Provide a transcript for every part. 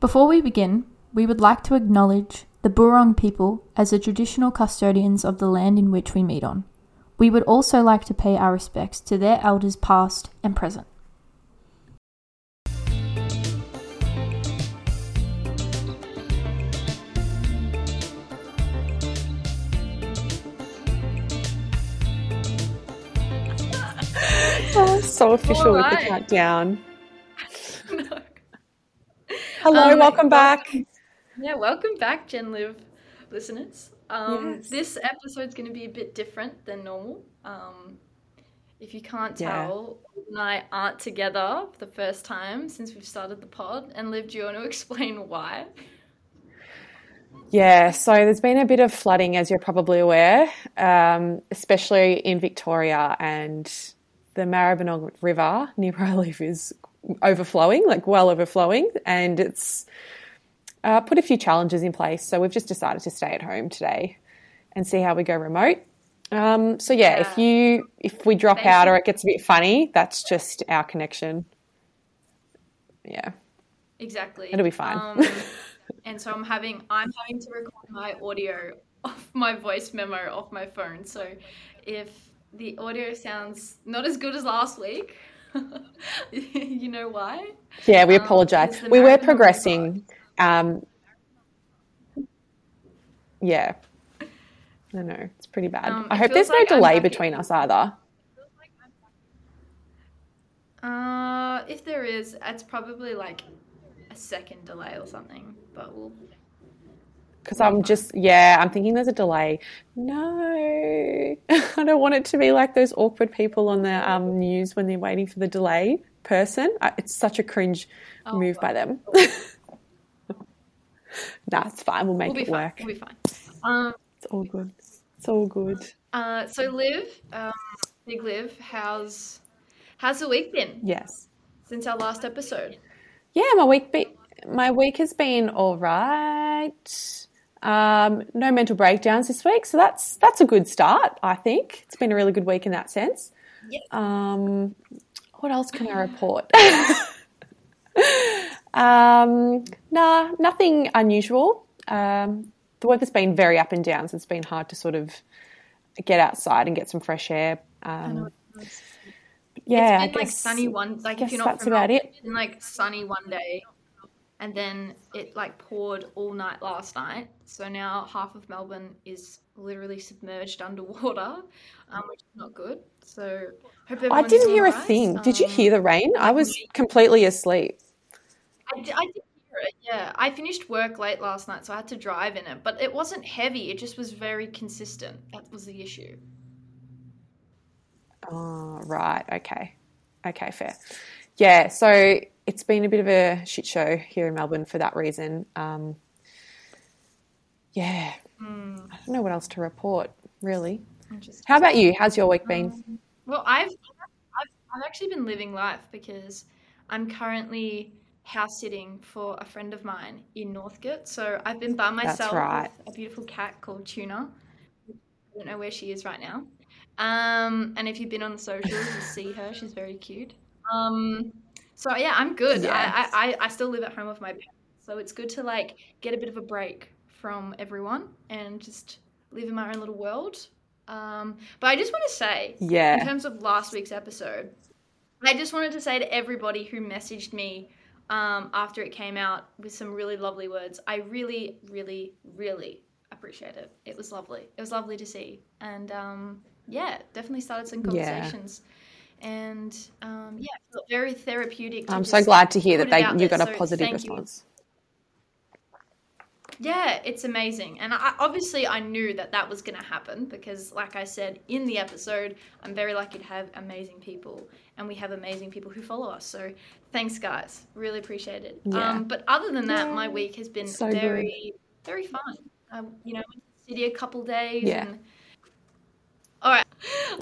Before we begin, we would like to acknowledge the Burong people as the traditional custodians of the land in which we meet on. We would also like to pay our respects to their elders past and present. So official with the Alright. countdown. Hello, Um, welcome back. Yeah, welcome back, Gen Live listeners. Um, Yes. This episode's going to be a bit different than normal. Um, if you can't tell, Liv and I aren't together for the first time since we've started the pod. And Liv, do you want to explain why? Yeah, so there's been a bit of flooding, as you're probably aware, um, especially in Victoria, and the Maribyrnong River near where I live is overflowing, like well overflowing, and it's uh, put a few challenges in place. So we've just decided to stay at home today and see how we go remote. Um, so yeah, if you if we drop Thank out you. or it gets a bit funny, that's just our connection. Yeah. Exactly. It'll be fine. Um, and so I'm having I'm having to record my audio off my voice memo off my phone. So if the audio sounds not as good as last week, you know why? Yeah, we Um, apologise. the We were progressing. Um, yeah. I know, it's pretty bad. Um, I hope there's feels no delay between us either. Uh, if there is, it's probably like a second delay or something. But we'll. Because I'm just, yeah, I'm thinking there's a delay. No, I don't want it to be like those awkward people on the um, news when they're waiting for the delay person. I, it's such a cringe Oh, move by them. nah, it's fine. We'll make We'll it fine. work. We'll be fine. Um. It's all good. It's all good. Uh. So Liv, um, Big Liv, how's how's the week been Yes. since our last episode? Yeah, my week be- my week has been all right. Um, no mental breakdowns this week, so that's that's a good start. I think it's been a really good week in that sense. Yes. Um, what else can I report? um, nah, nothing unusual. Um, the weather's been very up and down, so it's been hard to sort of get outside and get some fresh air. Um, yeah, it's been I like guess sunny one like if you're not that's from about Melbourne, it. been like sunny one day and then it like poured all night last night so now half of melbourne is literally submerged underwater um, which is not good so hope I didn't hear a thing. Did you Um, hear the rain? I was completely asleep. I did, I did hear it yeah i finished work late last night so i had to drive in it but it wasn't heavy it just was very consistent that was the issue Oh, right. Okay. Okay, fair. Yeah, so it's been a bit of a shit show here in Melbourne for that reason. Um, yeah, Hmm, I don't know what else to report, really. How about you? How's your week been? Well, I've, I've I've actually been living life because I'm currently house sitting for a friend of mine in Northcote. So I've been by myself right. with a beautiful cat called Tuna. I don't know where she is right now. Um, and if you've been on the socials, you see her. She's very cute. Um, so yeah, I'm good. Yes. I, I, I- still live at home with my parents, so it's good to like get a bit of a break from everyone and just live in my own little world. Um, but I just want to say, yeah, in terms of last week's episode, I just wanted to say to everybody who messaged me um, after it came out with some really lovely words, I really, really, really appreciate it. It was lovely. It was lovely to see. And um, yeah, definitely started some Yeah. And um, yeah, felt very therapeutic. I'm so glad to hear that they you there. got a So positive you. response. Yeah, it's amazing. And I, obviously, I knew that that was going to happen because, like I said in the episode, I'm very lucky to have amazing people and we have amazing people who follow us. So thanks, guys. Really appreciate it. Yeah. Um, but other than that, my week has been So good. very, very fun. Um, you know, went to the city a couple days. Yeah. And... All right.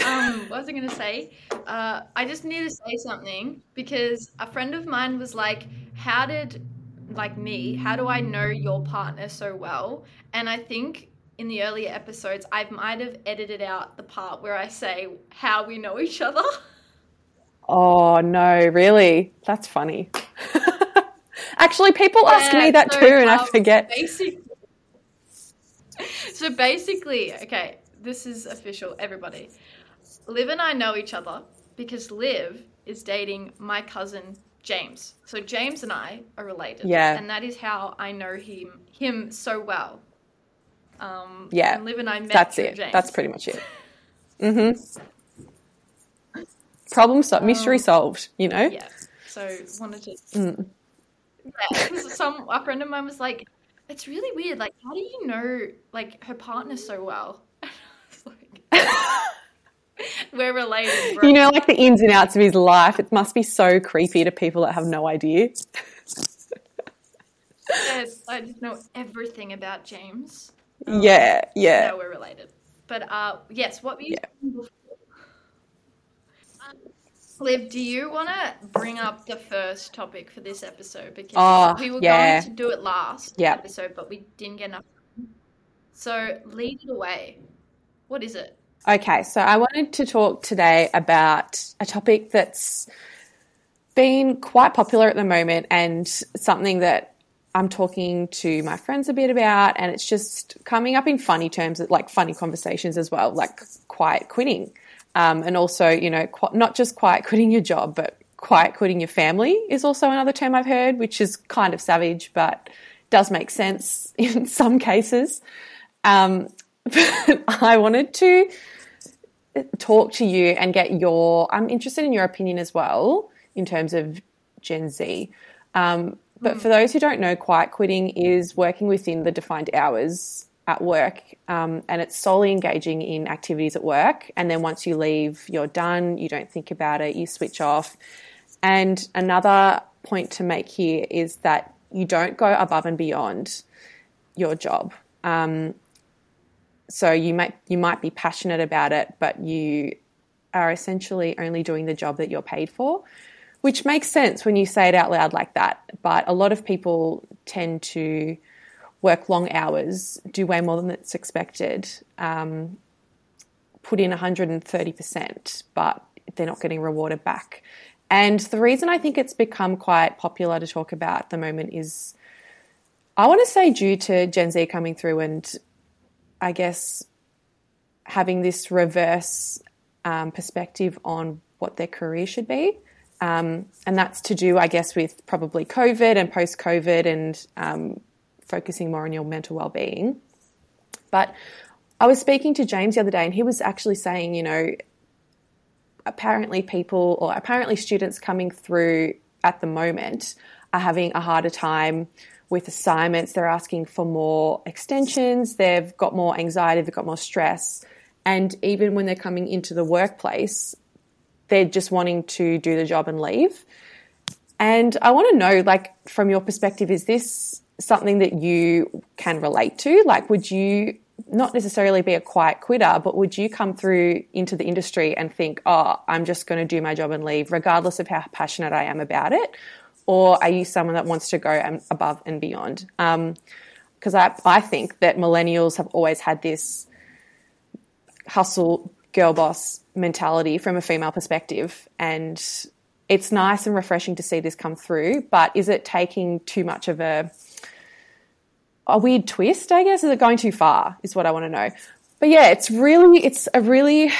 Um, what was I going to say? Uh, I just need to say something because a friend of mine was like, How did, like me, how do I know your partner so well? And I think in the earlier episodes, I might have edited out the part where I say how we know each other. Oh no, really? That's funny. Actually, people ask me that so, too, and I um, forget. Basically, so basically, okay, this is official. Everybody, Liv and I know each other because Liv is dating my cousin James. So James and I are related. Yeah. and that is how I know him him so well. Um, Yeah, and Liv and I met That's it. James. That's pretty much it. Mm-hmm. Problem solved. Mystery Um, solved. You know. yeah. So wanted to. Mm. Yeah, some a friend of mine was like, "It's really weird. Like, how do you know like her partner so well?" We're related, bro. You know, like the ins and outs of his life. It must be so creepy to people that have no idea. Yes, I just know everything about James. Yeah, yeah. No, we're related. But uh, yes, what were you Yeah. Liv, do you want to bring up the first topic for this episode? Because Oh, we were yeah. going to do it last Yeah. episode, but we didn't get enough. So lead it away. What is it? Okay, so I wanted to talk today about a topic that's been quite popular at the moment and something that I'm talking to my friends a bit about, and it's just coming up in funny terms, like funny conversations as well, like quiet quitting. Um, and also, you know, qu- not just quiet quitting your job, but quiet quitting your family is also another term I've heard, which is kind of savage, but does make sense in some cases. Um, but I wanted to talk to you and get your i'm interested in your opinion as well in terms of gen z. Um, but for those who don't know quiet quitting is working within the defined hours at work um, and it's solely engaging in activities at work. And then once you leave you're done you don't think about it you switch off. And another point to make here is that you don't go above and beyond your job. Um, so you might you might be passionate about it, but you are essentially only doing the job that you're paid for, which makes sense when you say it out loud like that. But a lot of people tend to work long hours, do way more than it's expected, um, put in 130%, but they're not getting rewarded back. And the reason I think it's become quite popular to talk about at the moment is I want to say due to Gen Z coming through and I guess having this reverse um, perspective on what their career should be. Um, and that's to do, I guess, with probably COVID and post COVID and um, focusing more on your mental well being. But I was speaking to James the other day, and he was actually saying, you know, apparently people or apparently students coming through at the moment are having a harder time with assignments. They're asking for more extensions. They've got more anxiety. They've got more stress. And even when they're coming into the workplace, they're just wanting to do the job and leave. And I want to know, like, from your perspective, is this something that you can relate to? Like, would you not necessarily be a quiet quitter, but would you come through into the industry and think, oh, I'm just going to do my job and leave, regardless of how passionate I am about it? Or are you someone that wants to go um, above and beyond? Because I, I think that millennials have always had this hustle girl boss mentality from a female perspective. And it's nice and refreshing to see this come through, but is it taking too much of a a weird twist, I guess? Is it going too far? Is what I want to know. But yeah, it's really it's a really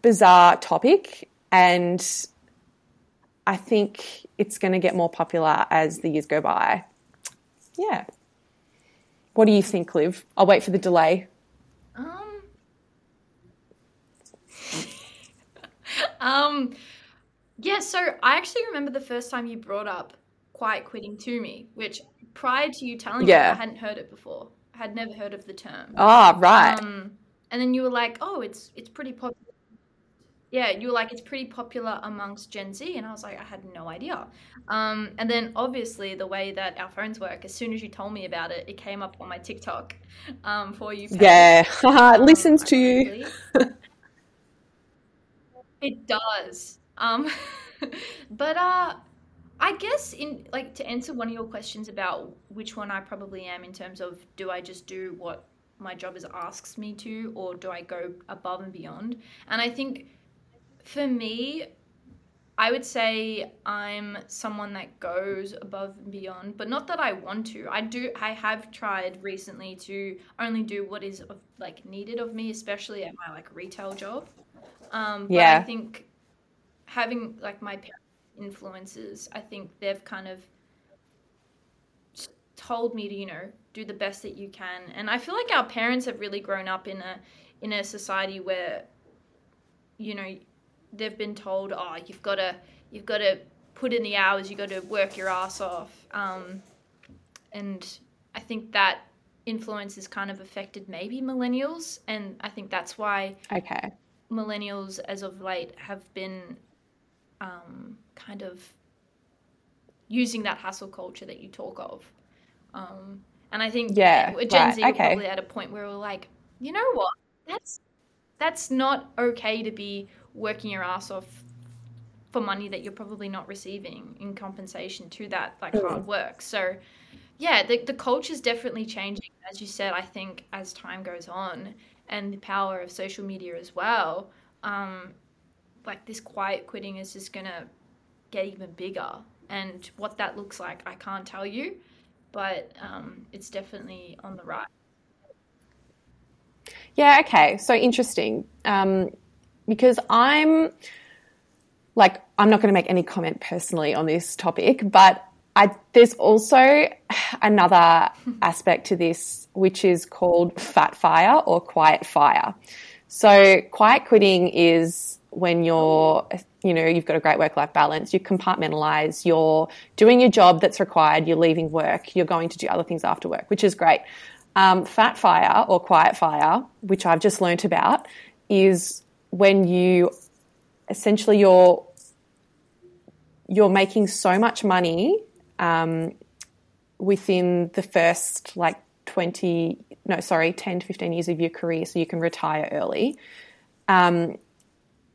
bizarre topic and I think it's going to get more popular as the years go by. Yeah. What do you think, Liv? I'll wait for the delay. Um. um. Yeah. So I actually remember the first time you brought up quiet quitting to me, which prior to you telling Yeah. me, I hadn't heard it before. I had never heard of the term. Ah, right. Um, and then you were like, "Oh, it's it's pretty popular." Yeah, you were like, "It's pretty popular amongst Gen Z," and I was like, "I had no idea." Um, and then obviously the way that our phones work, as soon as you told me about it, it came up on my TikTok um, for you. page. yeah. it Um, listens to you. it does. Um, but uh, I guess in like to answer one of your questions about which one I probably am in terms of do I just do what my job is asks me to or do I go above and beyond? And I think for me I would say I'm someone that goes above and beyond, but not that I want to. I do. I have tried recently to only do what is like needed of me, especially at my like retail job. Um, but Yeah. I think having like my influences, I think they've kind of told me to you know do the best that you can, and I feel like our parents have really grown up in a in a society where you know they've been told, oh, you've got to you've got to put in the hours, you've got to work your ass off, um, and I think that influence has kind of affected maybe millennials, and I think that's why Okay. millennials, as of late, have been um, kind of using that hustle culture that you talk of. Um, and I think Yeah, Gen right, Z okay. probably at a point where we're like, you know what? That's that's not okay to be working your ass off for money that you're probably not receiving in compensation to that like Mm. hard work. So yeah, the the culture's definitely changing. As you said, I think as time goes on and the power of social media as well, um, like this quiet quitting is just gonna get even bigger. And what that looks like, I can't tell you, but um, it's definitely on the rise. Yeah, okay. So interesting. Um, because I'm like, I'm not going to make any comment personally on this topic, but I, there's also another aspect to this, which is called fat fire or quiet fire. So, quiet quitting is when you're, you know, you've got a great work life balance, you compartmentalize, you're doing your job that's required, you're leaving work, you're going to do other things after work, which is great. Um, fat fire or quiet fire, which I've just learnt about, is when you essentially you're you're making so much money um, within the first like 20 no sorry 10 to 15 years of your career so you can retire early. Um,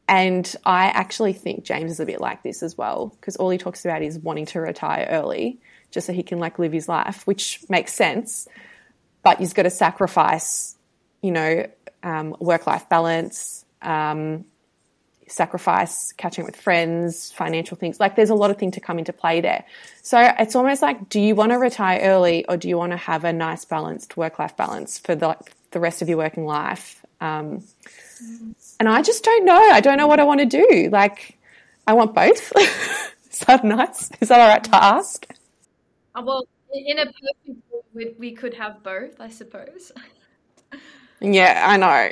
and i actually think james is a bit like this as well because all he talks about is wanting to retire early just so he can like live his life which makes sense. But he's got to sacrifice you know um, work life balance um, sacrifice catching up with friends, financial things. Like there's a lot of things to come into play there. So it's almost like, do you want to retire early or do you want to have a nice balanced work life balance for the, the rest of your working life? Um, and I just don't know. I don't know what I want to do. Like, I want both. Is that nice? Is that all right to ask? Uh, well, in a perfect world, we, we could have both, I suppose. Yeah, I know.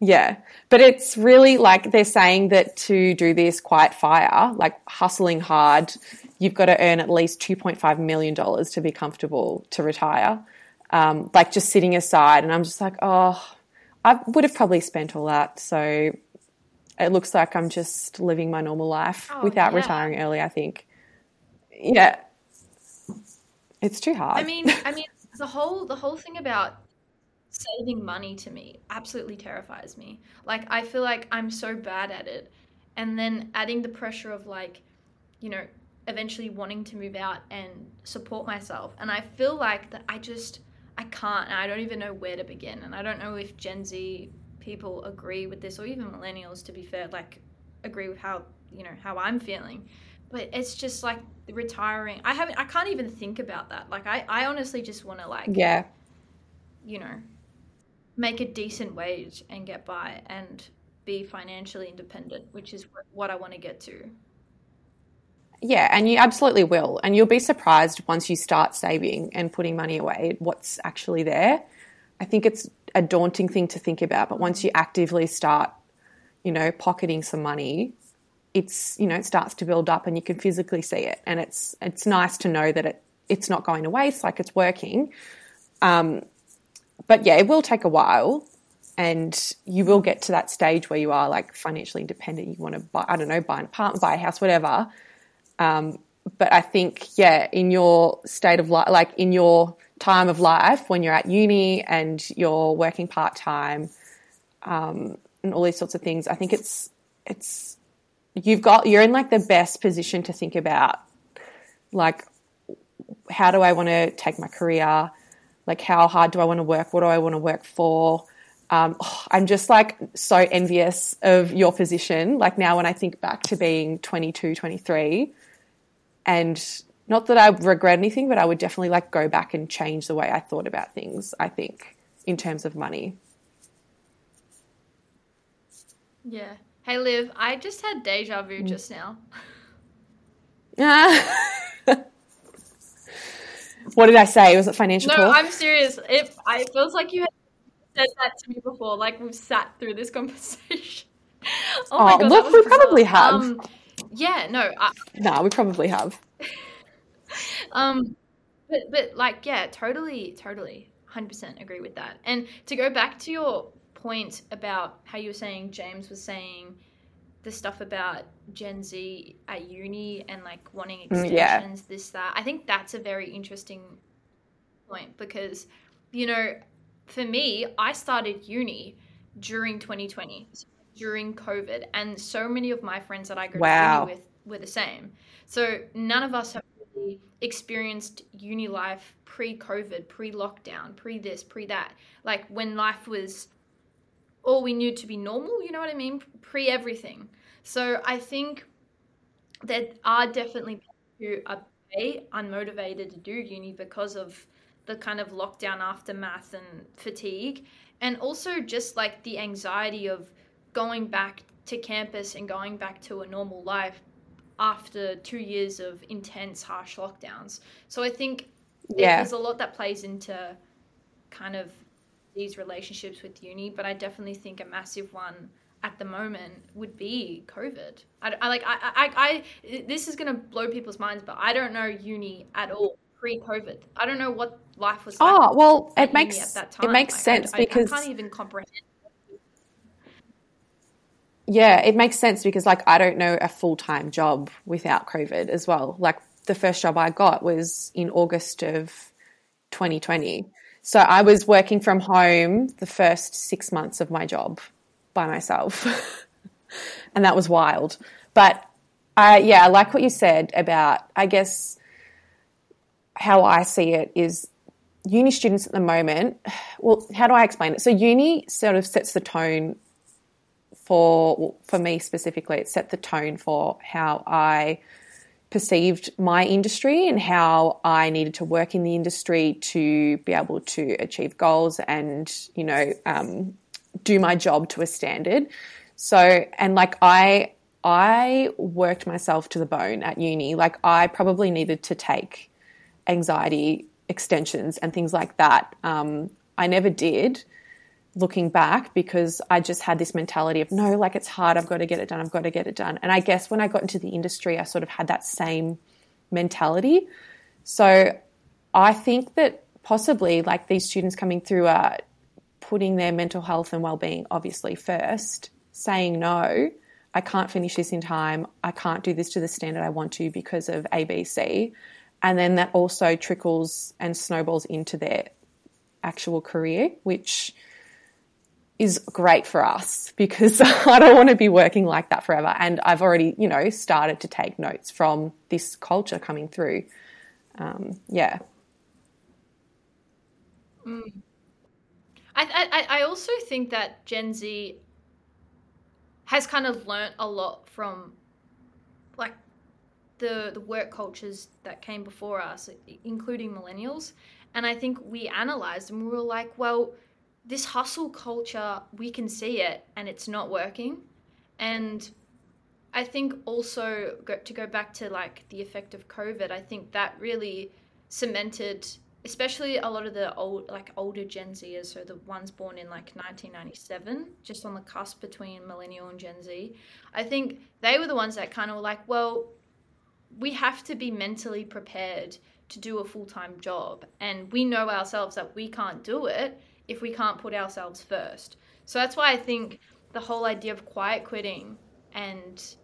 Yeah. But it's really like they're saying that to do this quiet fire, like hustling hard, you've got to earn at least $2.5 million to be comfortable to retire. Um, like just sitting aside. And I'm just like, oh, I would have probably spent all that. So it looks like I'm just living my normal life Oh, without yeah. retiring early, I think. Yeah. It's too hard. I mean, I mean, the whole the whole thing about saving money to me absolutely terrifies me. Like I feel like I'm so bad at it, and then adding the pressure of like, you know, eventually wanting to move out and support myself, and I feel like that I just I can't, I don't even know where to begin, and I don't know if Gen Z people agree with this, or even millennials, to be fair, like agree with how you know how I'm feeling. But it's just like retiring. I haven't i can't even think about that. Like i, I honestly just want to like yeah. you know make a decent wage and get by and be financially independent which is what i want to get to Yeah, and you absolutely will. And you'll be surprised once you start saving and putting money away what's actually there. I think it's a daunting thing to think about, but once you actively start, you know, pocketing some money, it's, you know, it starts to build up and you can physically see it. And it's it's nice to know that it it's not going to waste, like it's working. Um, but yeah, it will take a while and you will get to that stage where you are like financially independent. You want to buy, I don't know, buy an apartment, buy a house, whatever Um, but I think, yeah, in your state of life, like in your time of life when you're at uni and you're working part time, um, and all these sorts of things, I think it's it's you've got you're in like the best position to think about, like, how do I want to take my career, like how hard do I want to work, what do I want to work for, Um, oh, I'm just like so envious of your position. Like now, when I think back to being 22, 23, and not that I regret anything, but I would definitely like go back and change the way I thought about things, I think, in terms of money. Yeah. Hey, Liv, I just had deja vu Mm. just now. what did I say? Was it financial No, talk? I'm serious. It, I, it feels like you had said that to me before, like we've sat through this conversation. Oh, my God, look, we bizarre. probably have. Um, yeah, no, I, no, we probably have. um, but but like yeah, totally, totally, hundred percent agree with that. And to go back to your point about how you were saying James was saying the stuff about Gen Z at uni and like wanting Mm, yeah. extensions, this that. I think that's a very interesting point because you know, for me, I started uni during 2020, during COVID, and so many of my friends that I go Wow. uni with were the same. So none of us have really experienced uni life pre-COVID, pre-lockdown, pre this, pre that. Like when life was all we knew to be normal, you know what I mean? Pre everything. So I think there are definitely people who are unmotivated to do uni because of the kind of lockdown aftermath and fatigue and also just like the anxiety of going back to campus and going back to a normal life after two years of intense harsh lockdowns so i think Yeah. there's a lot that plays into kind of these relationships with uni but i definitely think a massive one at the moment would be covid i, I like I, I i this is going to blow people's minds but i don't know uni at all pre-covid i don't know what life was like Oh, well, it makes at that time it makes Like, I- sense I, I, can't even comprehend yeah, it makes sense because like I don't know a full time job without COVID as well. Like the first job I got was in August of 2020. So I was working from home the first six months of my job by myself. and that was wild. But I, yeah, I like what you said about, I guess, how I see it is uni students at the moment. Well, how do I explain it? So uni sort of sets the tone for for me specifically. It set the tone for how I perceived my industry and how I needed to work in the industry to be able to achieve goals and you know um, do my job to a standard. So and like I I worked myself to the bone at uni. Like I probably needed to take anxiety extensions and things like that. Um, I never did looking back because I just had this mentality of no, like it's hard, I've got to get it done, I've got to get it done. And I guess when I got into the industry, I sort of had that same mentality. So I think that possibly like these students coming through are putting their mental health and well-being obviously first, saying no, I can't finish this in time, I can't do this to the standard I want to because of ABC. And then that also trickles and snowballs into their actual career, which is great for us because I don't want to be working like that forever. And I've already, you know, started to take notes from this culture coming through. Um, yeah. I, I I also think that Gen Z has kind of learnt a lot from like the the work cultures that came before us, including millennials. And I think we analyzed and we were like, well, this hustle culture, we can see it and it's not working. And I think also to go back to like the effect of COVID, I think that really cemented, especially a lot of the old like older Gen Zers, so the ones born in like 1997, just on the cusp between millennial and Gen Z. I think they were the ones that kind of were like, well, we have to be mentally prepared to do a full time job, and we know ourselves that we can't do it if we can't put ourselves first. So that's why I think the whole idea of quiet quitting and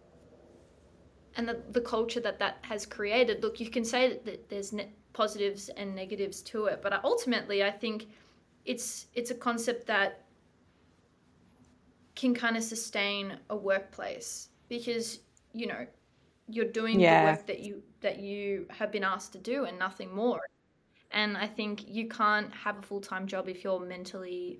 and the, the culture that that has created look you can say that, there's ne- positives and negatives to it but ultimately i think it's it's a concept that can kind of sustain a workplace because you know you're doing Yeah. the work that you that you have been asked to do and nothing more and i think you can't have a full-time job if you're mentally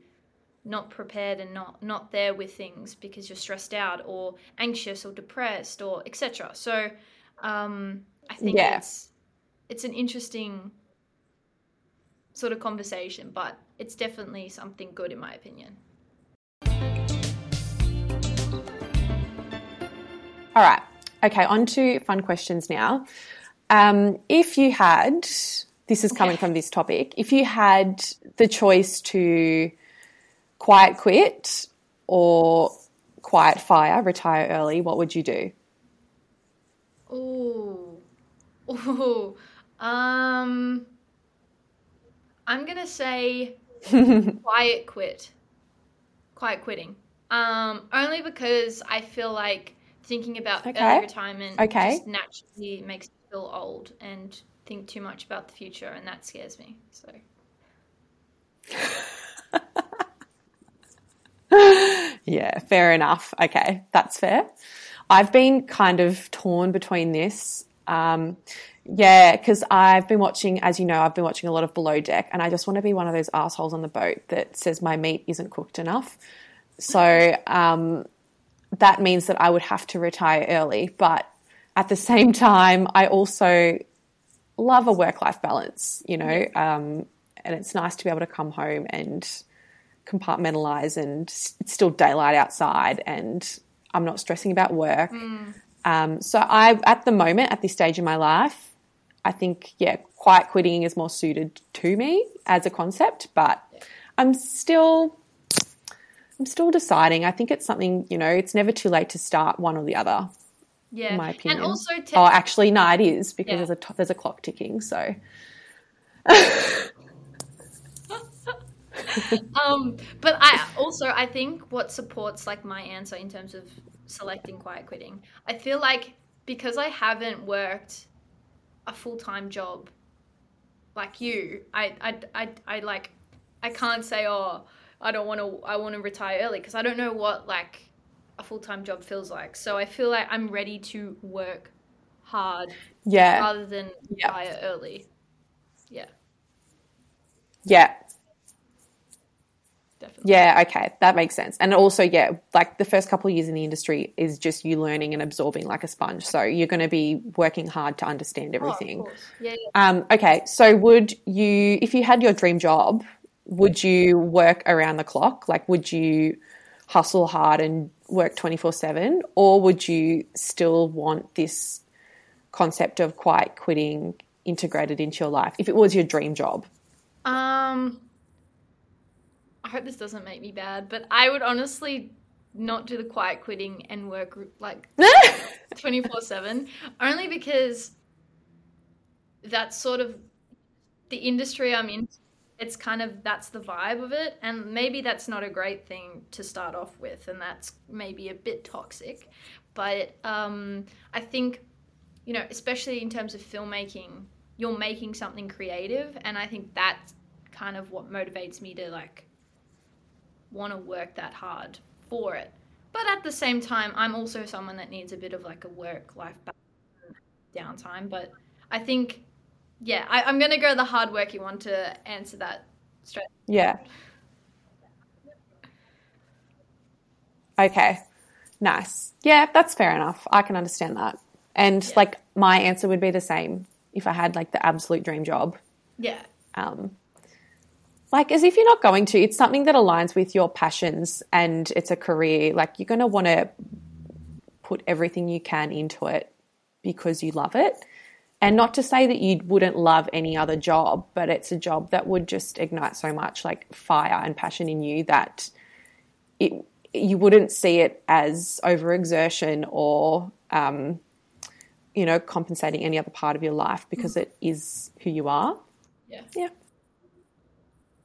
not prepared and not not there with things because you're stressed out or anxious or depressed or etc. So um, I think Yeah. it's it's an interesting sort of conversation, but it's definitely something good in my opinion. All right. Okay, on to fun questions now. Um, if you had, this is coming Okay. from this topic, if you had the choice to quiet quit or quiet fire, retire early, what would you do? Ooh. Ooh. Um I'm gonna say quiet quit. Quiet quitting. Um, only because I feel like thinking about Okay. early retirement Okay. just naturally makes me feel old and think too much about the future and that scares me. So Yeah, fair enough. Okay, that's fair. I've been kind of torn between this. Um, yeah, because I've been watching, as you know, I've been watching a lot of Below Deck, and I just want to be one of those assholes on the boat that says my meat isn't cooked enough. So um, that means that I would have to retire early. But at the same time, I also love a work life balance, you know, um, and it's nice to be able to come home and compartmentalize and it's still daylight outside and I'm not stressing about work. Um, so I, at the moment, at this stage in my life, I think, yeah, quiet quitting is more suited to me as a concept, but I'm still, I'm still deciding. I think it's something, you know, it's never too late to start one or the other, yeah, in my opinion. and also te- oh, actually, no, it is because Yeah. there's a, t- there's a clock ticking. So um, but I also I think what supports like my answer in terms of selecting quiet quitting. I feel like because I haven't worked a full time job like you, I I, I I like I can't say oh I don't want to I want to retire early because I don't know what like a full time job feels like. So I feel like I'm ready to work hard yeah, rather than Yeah. retire early. Yeah, yeah, definitely. Yeah, okay, that makes sense. And also, yeah, like the first couple of years in the industry is just you learning and absorbing like a sponge. So you're going to be working hard to understand Oh, of everything. course. Yeah, yeah. um, okay, so would you, if you had your dream job, would you work around the clock? Like, would you hustle hard and work 24 7? Or would you still want this concept of quiet quitting integrated into your life if it was your dream job? Um, I hope this doesn't make me bad, but I would honestly not do the quiet quitting and work like 24 7, only because that's sort of the industry I'm in. It's kind of that's the vibe of it, and maybe that's not a great thing to start off with, and that's maybe a bit toxic. But um, I think, you know, especially in terms of filmmaking, you're making something creative, and I think that's kind of what motivates me to like want to work that hard for it. But at the same time, I'm also someone that needs a bit of like a work life downtime. But I think, yeah, I, I'm going to go the hardworking one to answer that straight. Yeah. Okay. Nice. Yeah, that's fair enough. I can understand that. And like my answer would be the same if I had like the absolute dream job. Yeah. Um like as if you're not going to, it's something that aligns with your passions and it's a career. Like you're going to want to put everything you can into it because you love it. And not to say that you wouldn't love any other job, but it's a job that would just ignite so much like fire and passion in you that it you wouldn't see it as overexertion or um, you know compensating any other part of your life because it is who you are. Yeah. Yeah.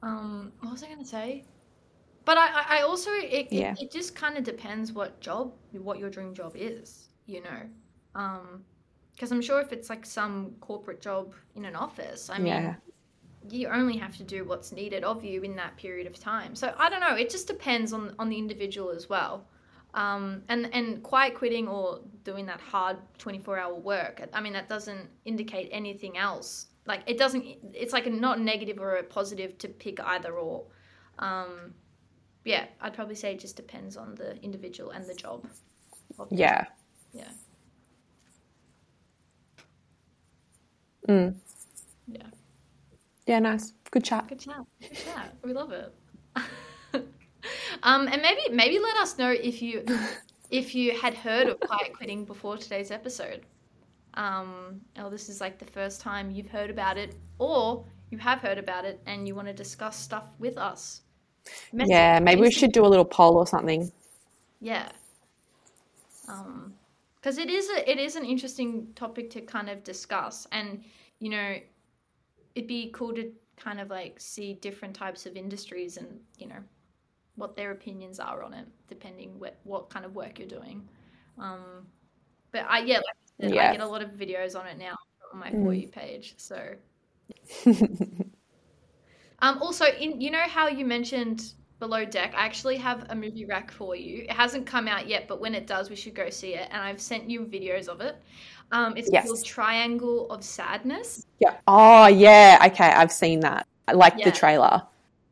Um, what was I going to say? But I, I- also it, it, Yeah. it just kind of depends what job, what your dream job is, you know. Um, because I'm sure if it's like some corporate job in an office, I mean, Yeah. you only have to do what's needed of you in that period of time. So I don't know. It just depends on on the individual as well. Um, and and quiet quitting or doing that hard 24 hour work. I mean, that doesn't indicate anything else. Like it doesn't. It's like a not negative or a positive to pick either or. Um, yeah, I'd probably say it just depends on the individual and the job. obviously. Yeah. Yeah. Mm. Yeah. Yeah, nice. Good chat. Good chat. Good chat. We love it. um, and maybe maybe let us know if you if you had heard of quiet quitting before today's episode. Um, or this is like the first time you've heard about it, or you have heard about it and you want to discuss stuff with us. Message- Yeah, maybe we should do a little poll or something. Yeah. Um, because it is a it is an interesting topic to kind of discuss, and you know, it'd be cool to kind of like see different types of industries and you know what their opinions are on it, depending what what kind of work you're doing. Um, but I yeah, like I, said, Yeah. I get a lot of videos on it now on my Mm. for you page. So, um, also in you know how you mentioned below deck, I actually have a movie rack for you. It hasn't come out yet, but when it does, we should go see it. And I've sent you videos of it. Um, it's Yes. called Triangle of Sadness. Yeah. Oh, yeah. Okay, I've seen that. I like Yeah. the trailer.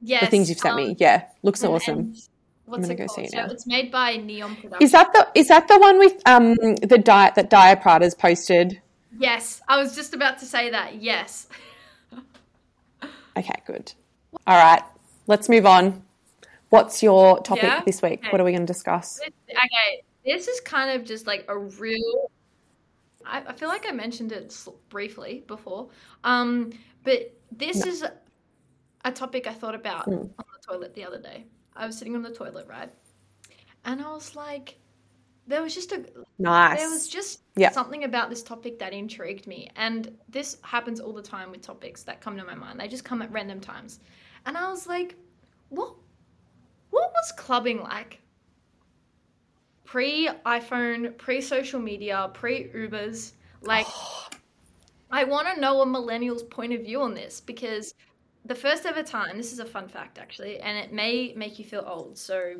Yes, The things you've sent um, me. Yeah, looks and- awesome. and what's gonna it go called? see it So now. it's made by Neon Productions. Is that the is that the one with um the diet that Diet Prada's posted? Yes, I was just about to say that. Yes. Okay, good. All right, let's move on. What's your topic Yeah? this week? Okay. What are we going to discuss? Okay, this is kind of just like a real. I, I feel like I mentioned it briefly before, um, but this is a topic I thought about Hmm. on the toilet the other day. I was sitting on the toilet, right, and I was like, there was just a Nice. there was just Yeah. something about this topic that intrigued me and this happens all the time with topics that come to my mind they just come at random times and i was like what what was clubbing like? Pre iphone pre social media pre ubers like i want to know a millennial's point of view on this because the first ever time this is a fun fact actually and it may make you feel old so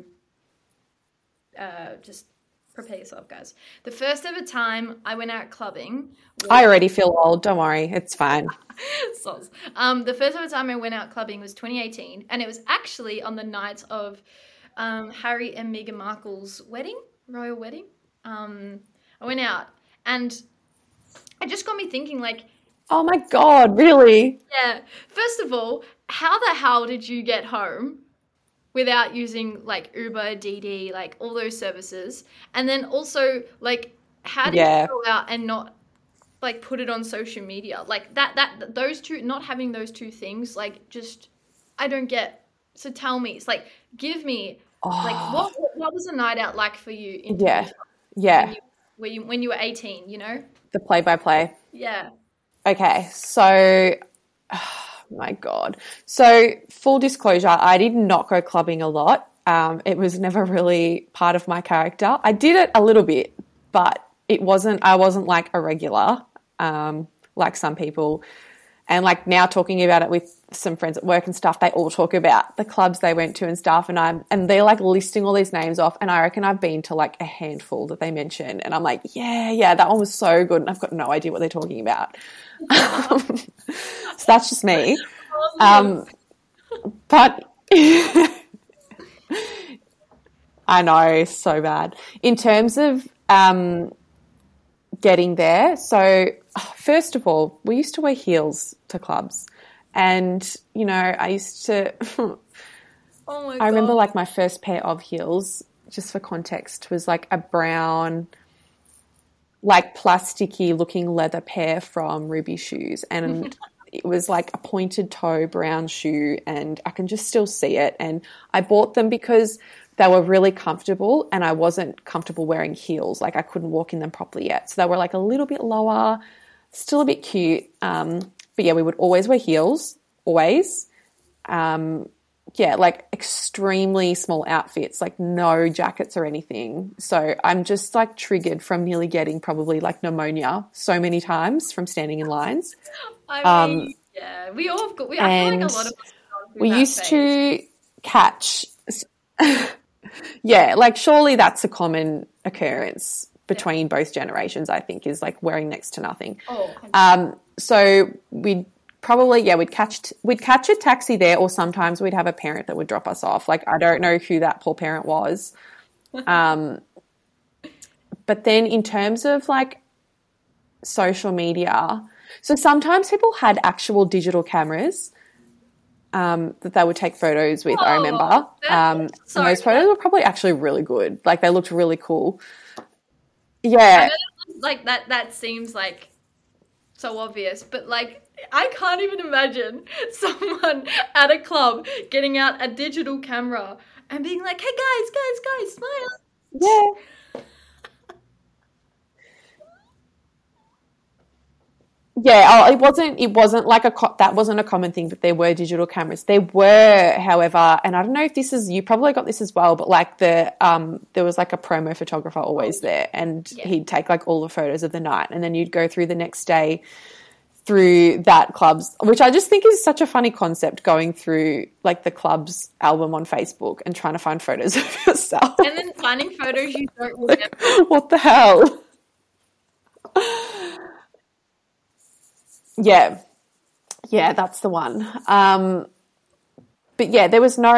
uh, just prepare yourself guys the first ever time i went out clubbing I already feel old. Don't worry, it's fine. Um, the first ever time I went out clubbing was 2018, and it was actually on the night of um, Harry and Meghan Markle's wedding, royal wedding. Um, I went out, and it just got me thinking, like, Oh my god, really? yeah, first of all, how the hell did you get home without using like Uber, DiDi, like all those services? And then also, like, how did Yeah. you go out and not like put it on social media? Like that, that, those two, not having those two things, like, just, I don't get. So tell me, it's like, give me, like, Oh, what, what was a night out like for you in Yeah. Yeah, when you, when you, when you were 18, you know? the play by play. Yeah. Okay, so my god. So full disclosure, I did not go clubbing a lot. Um, it was never really part of my character. I did it a little bit, but it wasn't. I wasn't like a regular, um, like some people. And like now talking about it with some friends at work and stuff, they all talk about the clubs they went to and stuff. And I'm, and they're like listing all these names off. And I reckon I've been to like a handful that they mention. And I'm like, yeah, yeah, that one was so good. And I've got no idea what they're talking about. So that's just me. Um, but I know, so bad. In terms of um, getting there, so first of all, we used to wear heels to clubs. And, you know, I used to, Oh my I remember like my first pair of heels, just for context, was like a brown, like plasticky looking leather pair from Rubi Shoes. And it was like a pointed toe brown shoe, and I can just still see it. And I bought them because they were really comfortable, and I wasn't comfortable wearing heels. Like I couldn't walk in them properly yet. So they were like a little bit lower, still a bit cute. Um, but yeah, we would always wear heels, always yeah, like extremely small outfits, like no jackets or anything. So I'm just like triggered from nearly getting probably like pneumonia so many times from standing in lines. I mean, Um, yeah, we all have got. We, I feel like a lot of us We used phase. to catch, yeah, like surely that's a common occurrence between both generations, I think, is like wearing next to nothing. Oh, Um, so we'd probably yeah we'd catch we'd catch a taxi there or sometimes we'd have a parent that would drop us off. Like i don't know who that poor parent was. Um, but then in terms of like social media so sometimes people had actual digital cameras um, that they would take photos with i Oh, remember that's- um, and those photos were probably actually really good. Like they looked really cool. Yeah. like that that seems like so obvious but like i can't even imagine someone at a club getting out a digital camera and being like hey guys guys guys smile Yeah. Yeah, oh, it wasn't. It wasn't like a co- that wasn't a common thing, but there were digital cameras. There were, however, and I don't know if this is you probably got this as well, but like the um, there was like a promo photographer always there, and Yeah. he'd take like all the photos of the night, and then you'd go through the next day through that club's, which I just think is such a funny concept, going through like the club's album on Facebook and trying to find photos of yourself. and then finding photos you don't remember what the hell? yeah. Yeah, that's the one. Um, but yeah, there was no,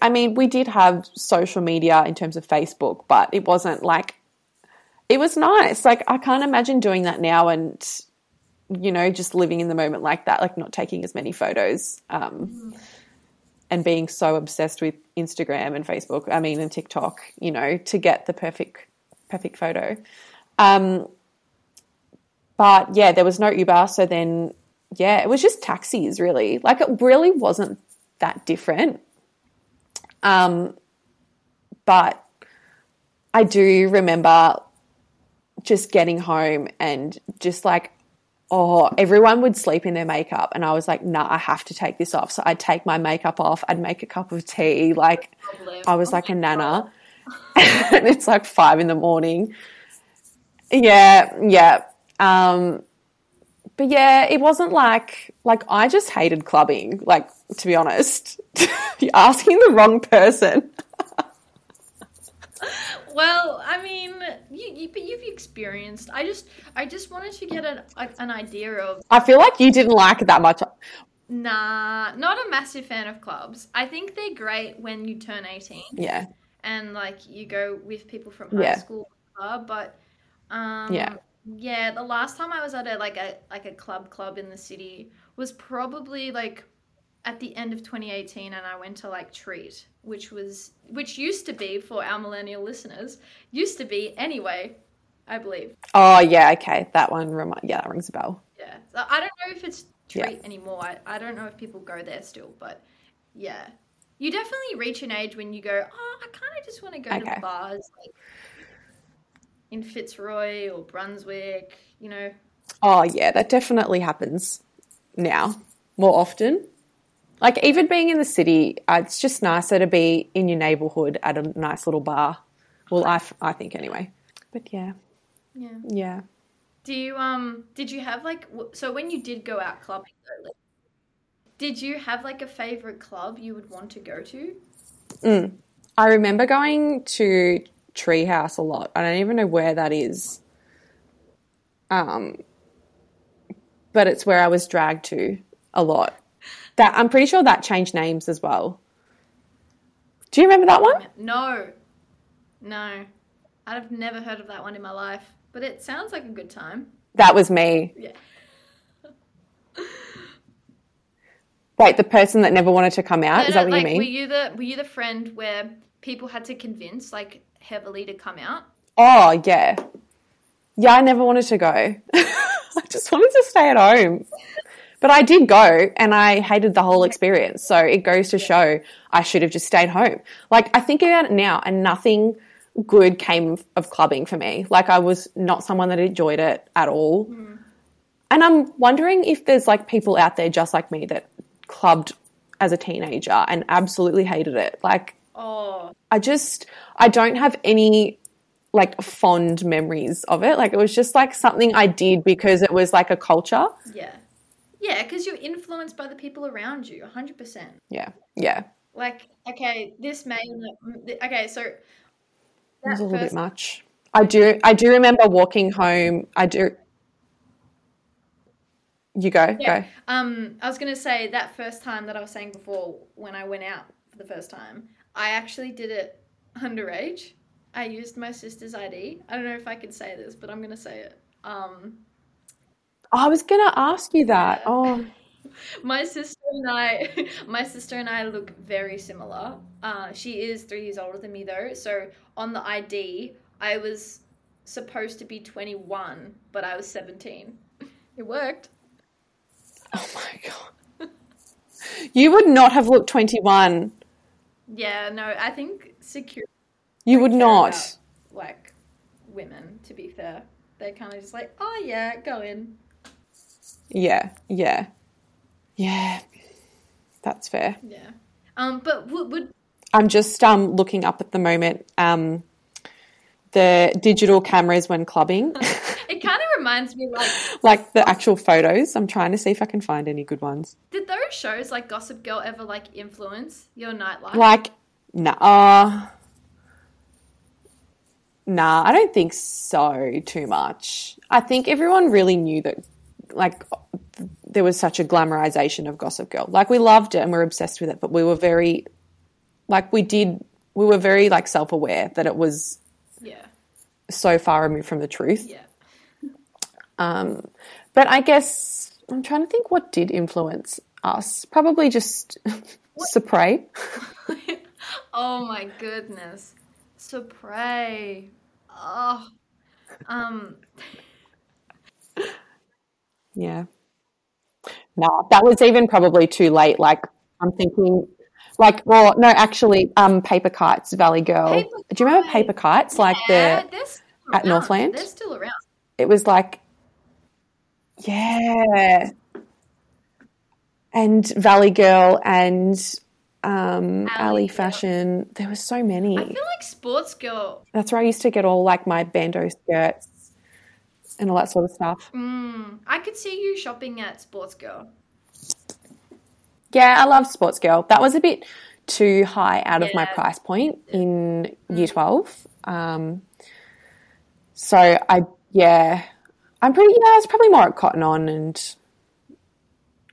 I mean, we did have social media in terms of Facebook, but it wasn't like, it was nice. Like, I can't imagine doing that now and, you know, just living in the moment like that, like not taking as many photos. Um, and being so obsessed with Instagram and Facebook, I mean, and TikTok, you know, to get the perfect, perfect photo. Um, but yeah, there was no Uber. So then, yeah, it was just taxis really. Like it really wasn't that different. Um, but I do remember just getting home and just like, oh, everyone would sleep in their makeup. And I was like, nah, I have to take this off. So I'd take my makeup off, I'd make a cup of tea. Like. I was like a nana. and it's like five in the morning. Yeah, yeah. Um, but yeah, it wasn't like like I just hated clubbing. Like to be honest, you're asking the wrong person. Well, I mean, you, you but you've experienced. I just I just wanted to get an a, an idea of. I feel like you didn't like it that much. Nah, not a massive fan of clubs. I think they're great when you turn eighteen Yeah, and like you go with people from high Yeah. school club. But um, Yeah. yeah. The last time I was at a like a like a club club in the city was probably like at the end of 2018 and I went to like Treat, which was which used to be for our millennial listeners, used to be anyway, I believe. Oh yeah, okay. That one remi- yeah, that rings a bell. Yeah. So I don't know if it's Yeah. Treat anymore. I, I don't know if people go there still, but yeah. You definitely reach an age when you go, oh, I kind of just want to go Okay. to bars like in Fitzroy or Brunswick, you know. Oh yeah, that definitely happens now more often. Like even being in the city, uh, it's just nicer to be in your neighborhood at a nice little bar. Well, I, f- I think anyway. But yeah, Yeah. yeah. Do you um did you have like so when you did go out clubbing though, like, did you have like a favorite club you would want to go to? Mm. I remember going to Treehouse a lot. I don't even know where that is. Um, but it's where I was dragged to a lot. That I'm pretty sure that changed names as well. Do you remember that one? No. No. I've never heard of that one in my life, but it sounds like a good time. That was me. Yeah. Wait, the person that never wanted to come out? No, is that what like, you mean? Were you the were you the friend where people had to convince like heavily to come out? Oh, yeah. Yeah, I never wanted to go. I just wanted to stay at home. But I did go and I hated the whole experience. So it goes to show I should have just stayed home. Like, I think about it now and nothing good came of clubbing for me. Like, I was not someone that enjoyed it at all. Mm. And I'm wondering if there's like people out there just like me that clubbed as a teenager and absolutely hated it. Like, Oh, I just I don't have any like fond memories of it. Like it was just like something I did because it was like a culture. yeah. Yeah, because you're influenced by the people around you, 100%. Yeah. Yeah. Like, okay, this may. Okay, so. It was a little bit much. I do I do remember walking home. I do You go, Yeah. go. Um, I was gonna say that first time that I was saying before when I went out for the first time, I actually did it underage. I used my sister's ID. I don't know if I can say this, but I'm gonna say it. Um, I was gonna ask you that. Oh, my sister and I, my sister and I look very similar. Uh, she is three years older than me though, so on the ID, I was supposed to be 21, but I was 17. It worked. oh my god. You would not have looked 21. Yeah, no, I think security. You would not. about, like women. To be fair, they're kind of just like, oh yeah, go in. Yeah, yeah, yeah. That's fair. Yeah. Um, but would, would I'm just um looking up at the moment um the digital cameras when clubbing, it kind of reminds me like, like the actual photos. I'm trying to see if I can find any good ones. did those shows like Gossip Girl ever like influence your nightlife? Like, nah, uh, nah, I don't think so too much. I think everyone really knew that, like, there was such a glamorization of Gossip Girl. Like, we loved it and we are obsessed with it, but we were very, like, we did, we were very, like, self aware that it was yeah, so far removed from the truth. yeah. Um, but I guess I'm trying to think what did influence us. Probably just Supre. oh my goodness, Supre. Oh, um, Yeah. No, that was even probably too late. Like I'm thinking, like, well, no, actually, um, Paper Kites, Valley Girl. Paper Do you remember Paper Kites? Like the, at around. Northland? They're still around. it was like, yeah, and Valley Girl and um, Ally. Fashion. There were so many. I feel like Sports Girl. That's where I used to get all like my bandeau skirts and all that sort of stuff. Mm, I could see you shopping at Sports Girl. Yeah, I love Sports Girl. That was a bit too high out of my price point in year 12. Um, so I, yeah, I'm pretty, yeah, I was probably more at Cotton On and,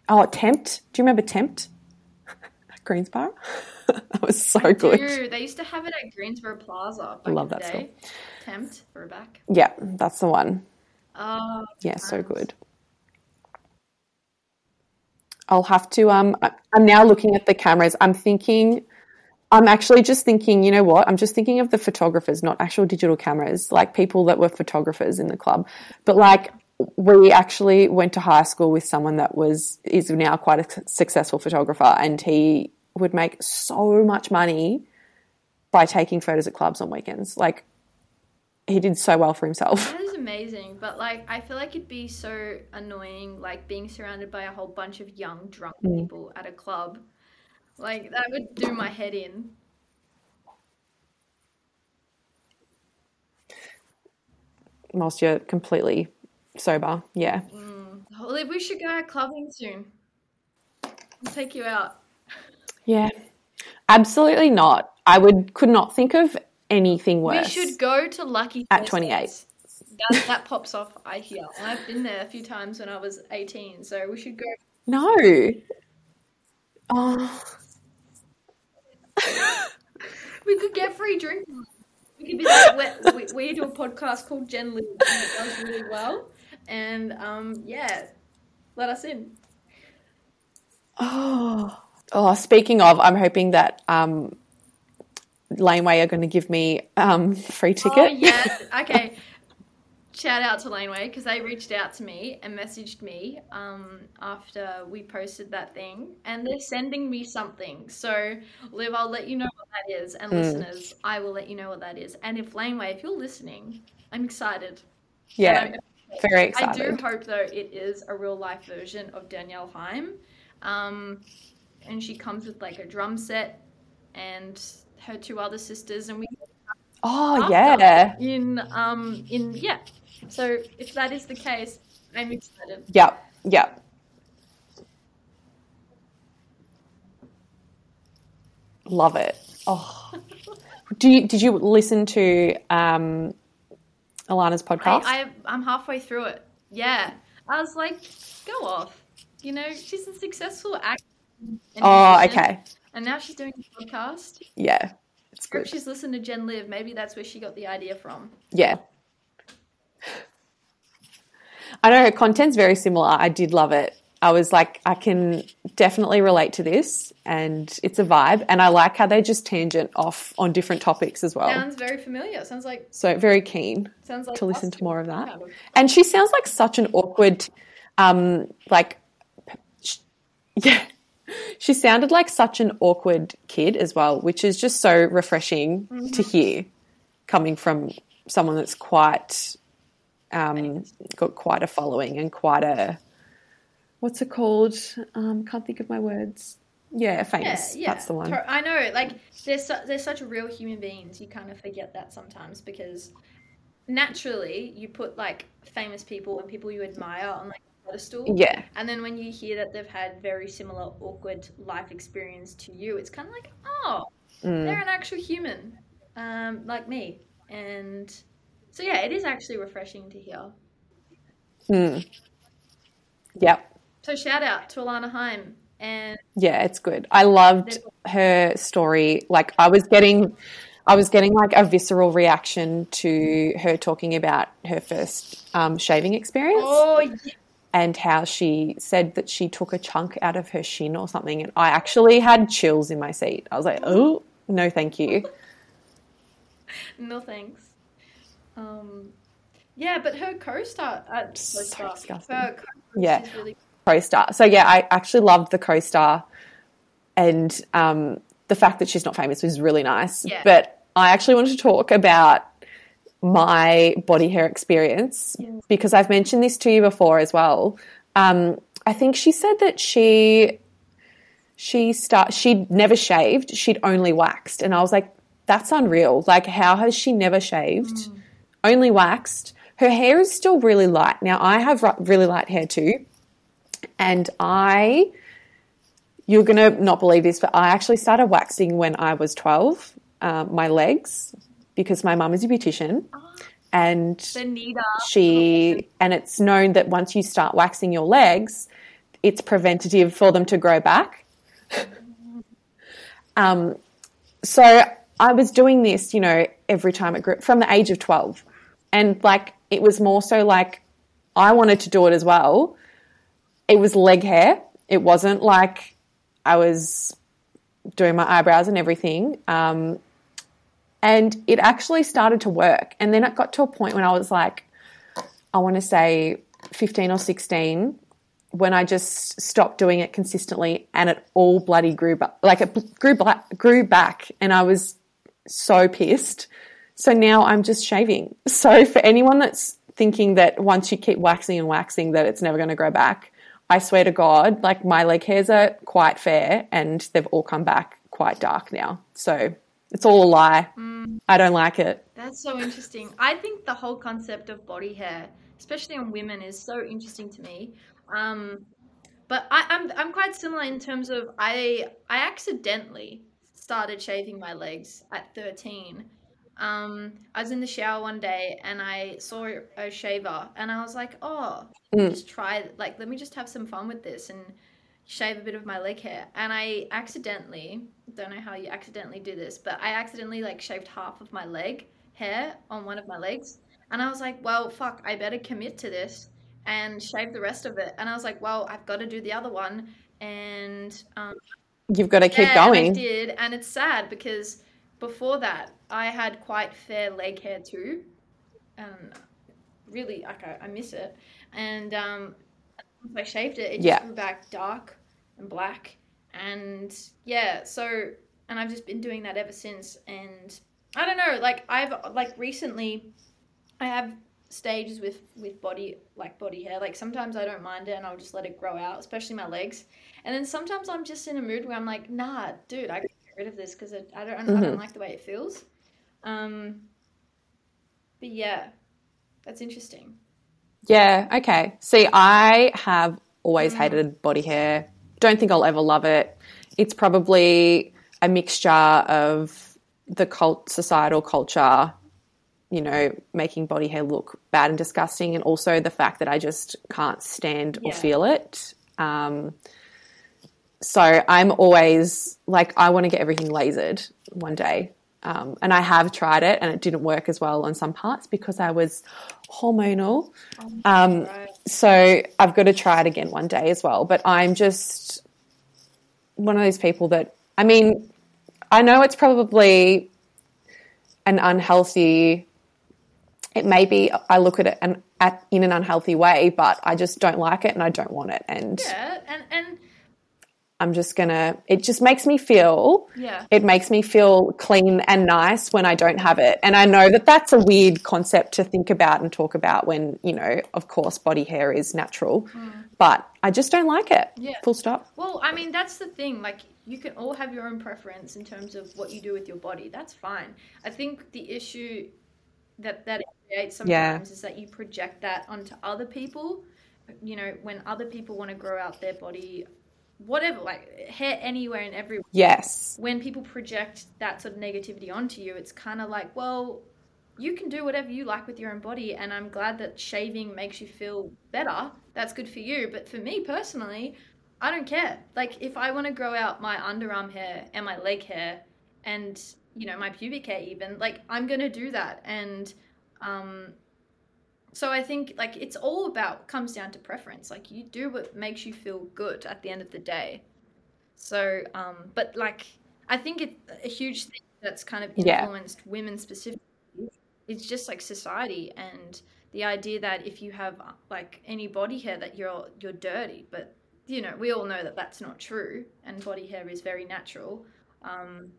oh, Temt. Do you remember Temt? at Greensborough? that was so good. Dude, they used to have it at Greensborough Plaza. I Back love in the that day. Temt, we're back. Yeah, that's the one. Oh, Yeah, so good. I'll have to. Um, I'm now looking at the cameras. I'm thinking. I'm actually just thinking. You know what? I'm just thinking of the photographers, not actual digital cameras. Like people that were photographers in the club, but like we actually went to high school with someone that was is now quite a successful photographer, and he would make so much money by taking photos at clubs on weekends. Like he did so well for himself. that is amazing. But like, I feel like it'd be so annoying, like being surrounded by a whole bunch of young drunk Mm. people at a club. Like that would do my head in. Whilst you're completely sober, yeah. Olive, we should go out clubbing soon. I'll take you out. Yeah, absolutely not. I would could not think of anything worse. We should go to Lucky At 28. That, that pops off, I hear. And I've been there a few times when I was 18, so we should go. No. Oh, We could get free drinks. We could be like, we, we do a podcast called Gen Live, and it does really well. And um, yeah, let us in. oh, oh. Speaking of, I'm hoping that um, Laneway are going to give me um free ticket. Oh, yeah. Okay. Shout out to Laneway because they reached out to me and messaged me um, after we posted that thing, and they're sending me something. So, Liv, I'll let you know what that is, and listeners, I will let you know what that is. And if Laneway, if you're listening, I'm excited. yeah, I'm- very excited. I do hope though it is a real life version of Danielle Haim, um, and she comes with like a drum set and her two other sisters, and we oh yeah, in um in yeah. So if that is the case, I'm excited. yep, yep. Love it. Oh, do you did you listen to um, Alana's podcast? I, I I'm halfway through it. Yeah. I was like, go off. You know, she's a successful actor. Oh, okay. And now she's doing a podcast. Yeah. It's if good. she's listened to Gen Live, maybe that's where she got the idea from. Yeah. I know her content's very similar. I did love it. I was like, I can definitely relate to this, and it's a vibe. And I like how they just tangent off on different topics as well. Sounds very familiar. Sounds like so very keen sounds like to listen to more of that. kind of. And she sounds like such an awkward, um, like, yeah. She sounded like such an awkward kid as well, which is just so refreshing to hear coming from someone that's quite um, got quite a following and quite a what's it called? Um, can't think of my words. Yeah, Yeah, famous. yeah. That's the one. I know, like they're su- they're such real human beings. You kind of forget that sometimes because naturally you put like famous people and people you admire on like pedestal. Yeah, And then when you hear that they've had very similar awkward life experience to you, it's kind of like, oh, Mm. they're an actual human, um, like me. And so yeah, it is actually refreshing to hear. Mm. Yep. So shout out to Alana Haim and Yeah, it's good. I loved her story. Like I was getting I was getting like a visceral reaction to her talking about her first um, shaving experience oh yeah. And how she said that she took a chunk out of her shin or something. And I actually had chills in my seat. I was like, oh, no, thank you. No thanks. Um, yeah, but her co-star, uh, co-star disgusting. her co Yeah. really co-star. So yeah, I actually loved the co-star, and um, the fact that she's not famous was really nice. Yeah. But I actually wanted to talk about my body hair experience because I've mentioned this to you before as well. Um, I think she said that she she start she'd never shaved, she'd only waxed, and I was like, that's unreal. Like, how has she never shaved? Only waxed. Her hair is still really light. Now I have really light hair too, and I you're gonna not believe this, but I actually started waxing when I was twelve. Um, my legs because my mum is a beautician, and Benita. she and it's known that once you start waxing your legs, it's preventative for them to grow back. um, so I was doing this, you know, every time it grew from the age of twelve, and like it was more so like I wanted to do it as well. It was leg hair. It wasn't like I was doing my eyebrows and everything. Um, and it actually started to work. And then it got to a point when I was like, I want to say 15 or 16, when I just stopped doing it consistently and it all bloody grew back. Like it grew, back, grew back. And I was so pissed. So now I'm just shaving. So for anyone that's thinking that once you keep waxing and waxing that it's never going to grow back, I swear to God, like my leg hairs are quite fair and they've all come back quite dark now. So it's all a lie. Mm. I don't like it. That's so interesting. I think the whole concept of body hair, especially on women, is so interesting to me. Um, but I, I'm I'm quite similar in terms of I I accidentally started shaving my legs at 13. Um, I was in the shower one day and I saw a shaver and I was like, oh, Mm. just try like let me just have some fun with this and shave a bit of my leg hair. And I accidentally don't know how you accidentally do this, but I accidentally like shaved half of my leg hair on one of my legs. And I was like, well, fuck, I better commit to this and shave the rest of it. And I was like, well, I've got to do the other one. And um, You've got to keep yeah, and I going. did, and it's sad because before that I had quite fair leg hair too, and really like I, I miss it. And um, once I shaved it, it just grew back dark and black, and yeah. So and I've just been doing that ever since. And I don't know, like I've like recently, I have stages with with body like body hair. Like sometimes I don't mind it, and I'll just let it grow out, especially my legs. And then sometimes I'm just in a mood where I'm like, nah, dude, I gotta get rid of this because I don't, I don't like the way it feels. Um, but yeah, that's interesting. Yeah, okay. See, I have always Mm. hated body hair. Don't think I'll ever love it. It's probably a mixture of the cult societal culture you know, making body hair look bad and disgusting, and also the fact that I just can't stand or feel it. Um, so I'm always like, I want to get everything lasered one day. Um, and I have tried it, and it didn't work as well on some parts because I was hormonal. Um, so I've got to try it again one day as well. But I'm just one of those people that, I mean, I know it's probably an unhealthy. It may be I look at it and at in an unhealthy way, but I just don't like it and I don't want it, and Yeah, and and I'm just gonna. It just makes me feel. yeah. It makes me feel clean and nice when I don't have it, and I know that that's a weird concept to think about and talk about when you know, of course, body hair is natural, hmm. but I just don't like it. Yeah. Full stop. Well, I mean, that's the thing. Like, you can all have your own preference in terms of what you do with your body. That's fine. I think the issue that that it creates Yeah. sometimes is that you project that onto other people. You know, when other people want to grow out their body, whatever, like hair anywhere and everywhere. Yes. When people project that sort of negativity onto you, it's kind of like, well, you can do whatever you like with your own body, and I'm glad that shaving makes you feel better. That's good for you. But for me personally, I don't care. Like if I want to grow out my underarm hair and my leg hair and you know my pubic hair even, like I'm going to do that and um so I think like it's all about comes down to preference. Like you do what makes you feel good at the end of the day. So um but like I think it a huge thing that's kind of Yeah. influenced women specifically it's just like society and the idea that if you have uh, like any body hair that you're you're dirty but you know we all know that that's not true and body hair is very natural um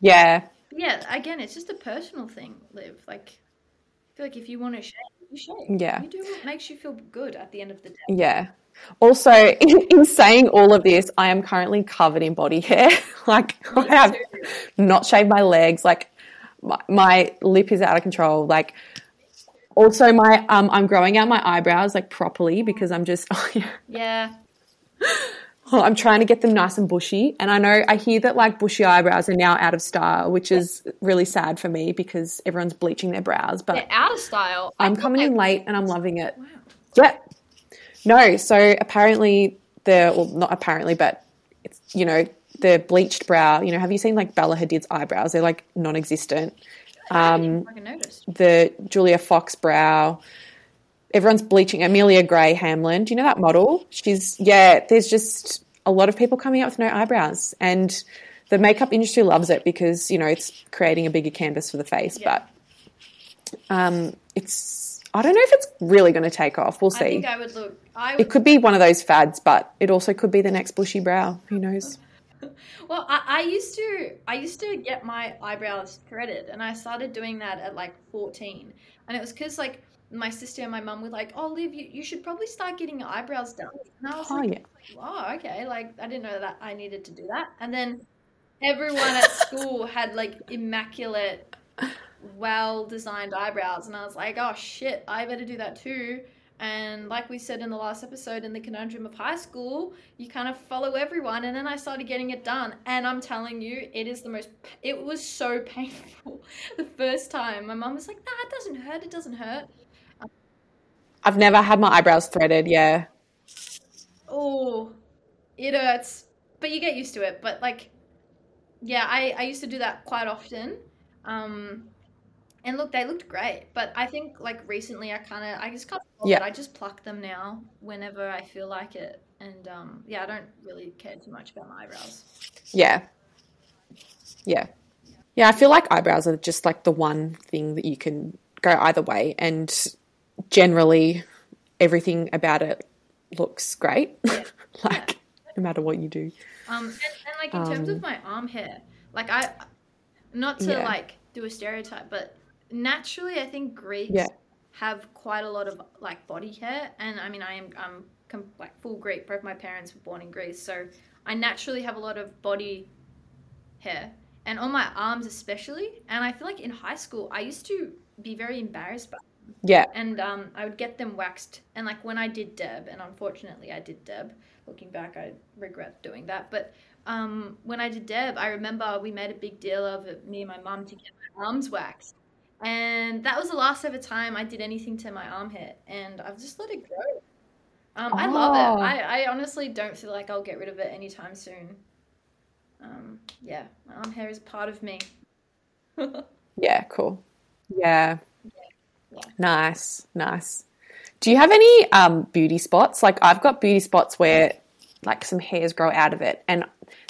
Yeah. yeah again it's just a personal thing live like i feel like if you want to shave you shave Yeah. you do what makes you feel good at the end of the day Yeah. Also, in, in saying all of this, I am currently covered in body hair. like I have not shaved my legs. Like my, my lip is out of control. Like also my um, I'm growing out my eyebrows like properly because I'm just oh, yeah. yeah Oh, I'm trying to get them nice and bushy. And I know I hear that like bushy eyebrows are now out of style, which is really sad for me because everyone's bleaching their brows. But they're out of style I'm coming in late and I'm loving it. wow Yeah. No, so apparently the well not apparently, but it's you know, the bleached brow, you know, have you seen like Bella Hadid's eyebrows? They're like non existent. I Um didn't fucking notice. the Julia Fox brow. Everyone's bleaching Amelia Gray Hamlin. Do you know that model? She's yeah, there's just a lot of people coming out with no eyebrows. And the makeup industry loves it because, you know, it's creating a bigger canvas for the face. Yeah. But um it's I don't know if it's really going to take off. We'll i see. think i would look i would It could be one of those fads, but it also could be the next bushy brow. Who knows? Well, I, I used to I used to get my eyebrows threaded, and I started doing that at like fourteen, and it was because like my sister and my mum were like, "Oh, Liv, you, you should probably start getting your eyebrows done," and I was Oh like, yeah. "Oh, okay." Like I didn't know that I needed to do that, and then everyone at school had like immaculate, well designed eyebrows, and I was like, "Oh shit, I better do that too." And like we said in the last episode, in the conundrum of high school, you kind of follow everyone. And then I started getting it done. And I'm telling you, it is the most, it was so painful the first time. My mum was like, nah, it doesn't hurt. It doesn't hurt. I've never had my eyebrows threaded. Yeah. Oh, it hurts. But you get used to it. But like, yeah, I, I used to do that quite often. Um, and look, they looked great. But I think like recently I kind of, I just got, Yeah. I just pluck them now whenever I feel like it. And um, yeah, I don't really care too much about my eyebrows. Yeah. Yeah. Yeah, I feel like eyebrows are just like the one thing that you can go either way. And generally, everything about it looks great. like, no matter what you do. Um, and, and like in terms of Um, my arm hair, like I, not to Yeah. like do a stereotype, but naturally I think Greeks Yeah. have quite a lot of like body hair, and I mean I am I'm com- like full Greek. Both my parents were born in Greece, so I naturally have a lot of body hair, and on my arms especially. And I feel like in high school I used to be very embarrassed by Yeah. and um, I would get them waxed. And like when I did Deb, and unfortunately I did Deb. Looking back, I regret doing that. But um, when I did Deb, I remember we made a big deal of it, me and my mum to get my arms waxed. and that was the last ever time I did anything to my arm hair, and I've just let it grow. Um, I love Oh. it. I, I honestly don't feel like I'll get rid of it anytime soon. Um, yeah, my arm hair is part of me. Yeah, cool. Yeah. Yeah. Nice, nice. Do you have any um, beauty spots? Like I've got beauty spots where like some hairs grow out of it, and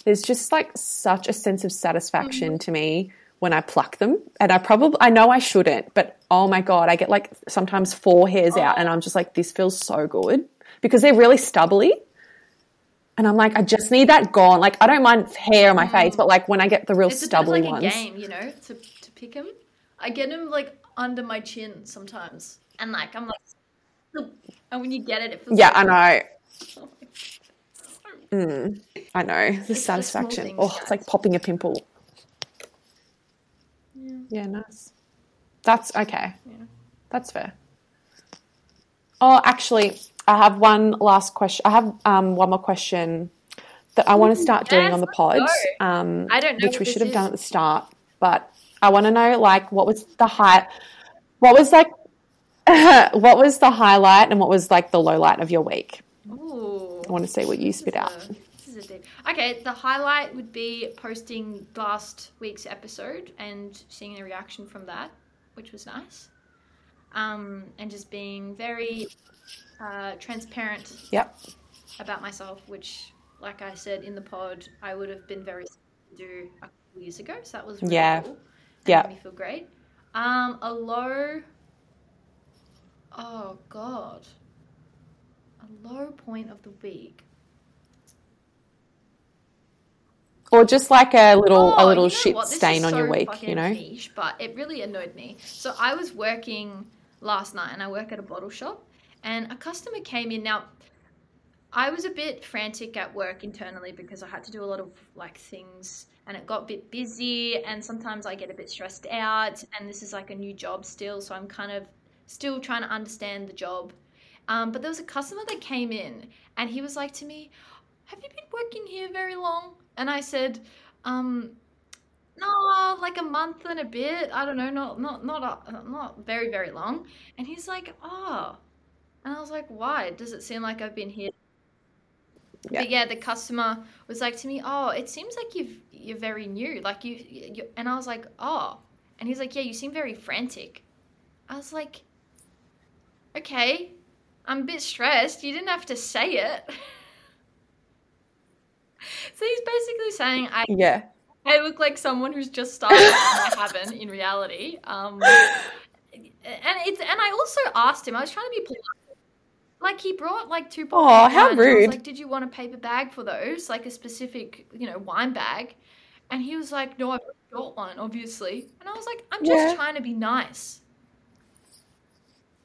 there's just like such a sense of satisfaction to me when I pluck them. And I probably I know I shouldn't, but oh my god, I get like sometimes four hairs out, and I'm just like, this feels so good because they're really stubbly. And I'm like, I just need that gone. Like, I don't mind hair on my face, but like when I get the real It's stubbly like a ones, game, you know, to to pick them. I get them like under my chin sometimes, and like I'm like, and when you get it, it feels. yeah, like, I know. Mm, I know the the small satisfaction. things, oh, it's like popping a pimple. Yeah. Yeah, nice. That's okay. Yeah. That's fair. Oh, actually, I have one last question. I have um, one more question that I want to start doing on the pod, um, I don't know which we should have done at the start. But I want to know, like, what was the high? What was like? what was the highlight and what was like the low light of your week? Ooh. I want to see what you spit out. a- this is a deep. Okay, the highlight would be posting last week's episode and seeing the reaction from that, which was nice. Um, and just being very uh, transparent Yep. about myself, which, like I said in the pod, I would have been very do a couple years ago. So that was really Yeah. cool. Yeah. made me feel great. Um, a low. Oh God. A low point of the week. Or just like a little Oh, a little you know shit what? Stain on your week, you know? niche, but it really annoyed me. So I was working last night, and I work at a bottle shop, and a customer came in. Now, I was a bit frantic at work internally because I had to do a lot of like things, and it got a bit busy, and sometimes I get a bit stressed out. And this is like a new job still, so I'm kind of still trying to understand the job. Um, but there was a customer that came in, and he was like to me, "Have you been working here very long?" And I said, um, no, like a month and a bit. I don't know, not not not a, not very very long. And he's like, oh, and I was like, why? Does it seem like I've been here? Yeah. But yeah, the customer was like to me, oh, it seems like you've you're very new, like you, you. And I was like, oh, and he's like, yeah, you seem very frantic. I was like, okay, I'm a bit stressed. You didn't have to say it. so he's basically saying I Yeah. I look like someone who's just started and I haven't in reality. Um, and it's and I also asked him. I was trying to be polite. Like he brought like two of how wine, and I was rude. like, did you want a paper bag for those? Like a specific, you know, wine bag? And he was like, no, I've got one, obviously. And I was like, I'm just Yeah. trying to be nice.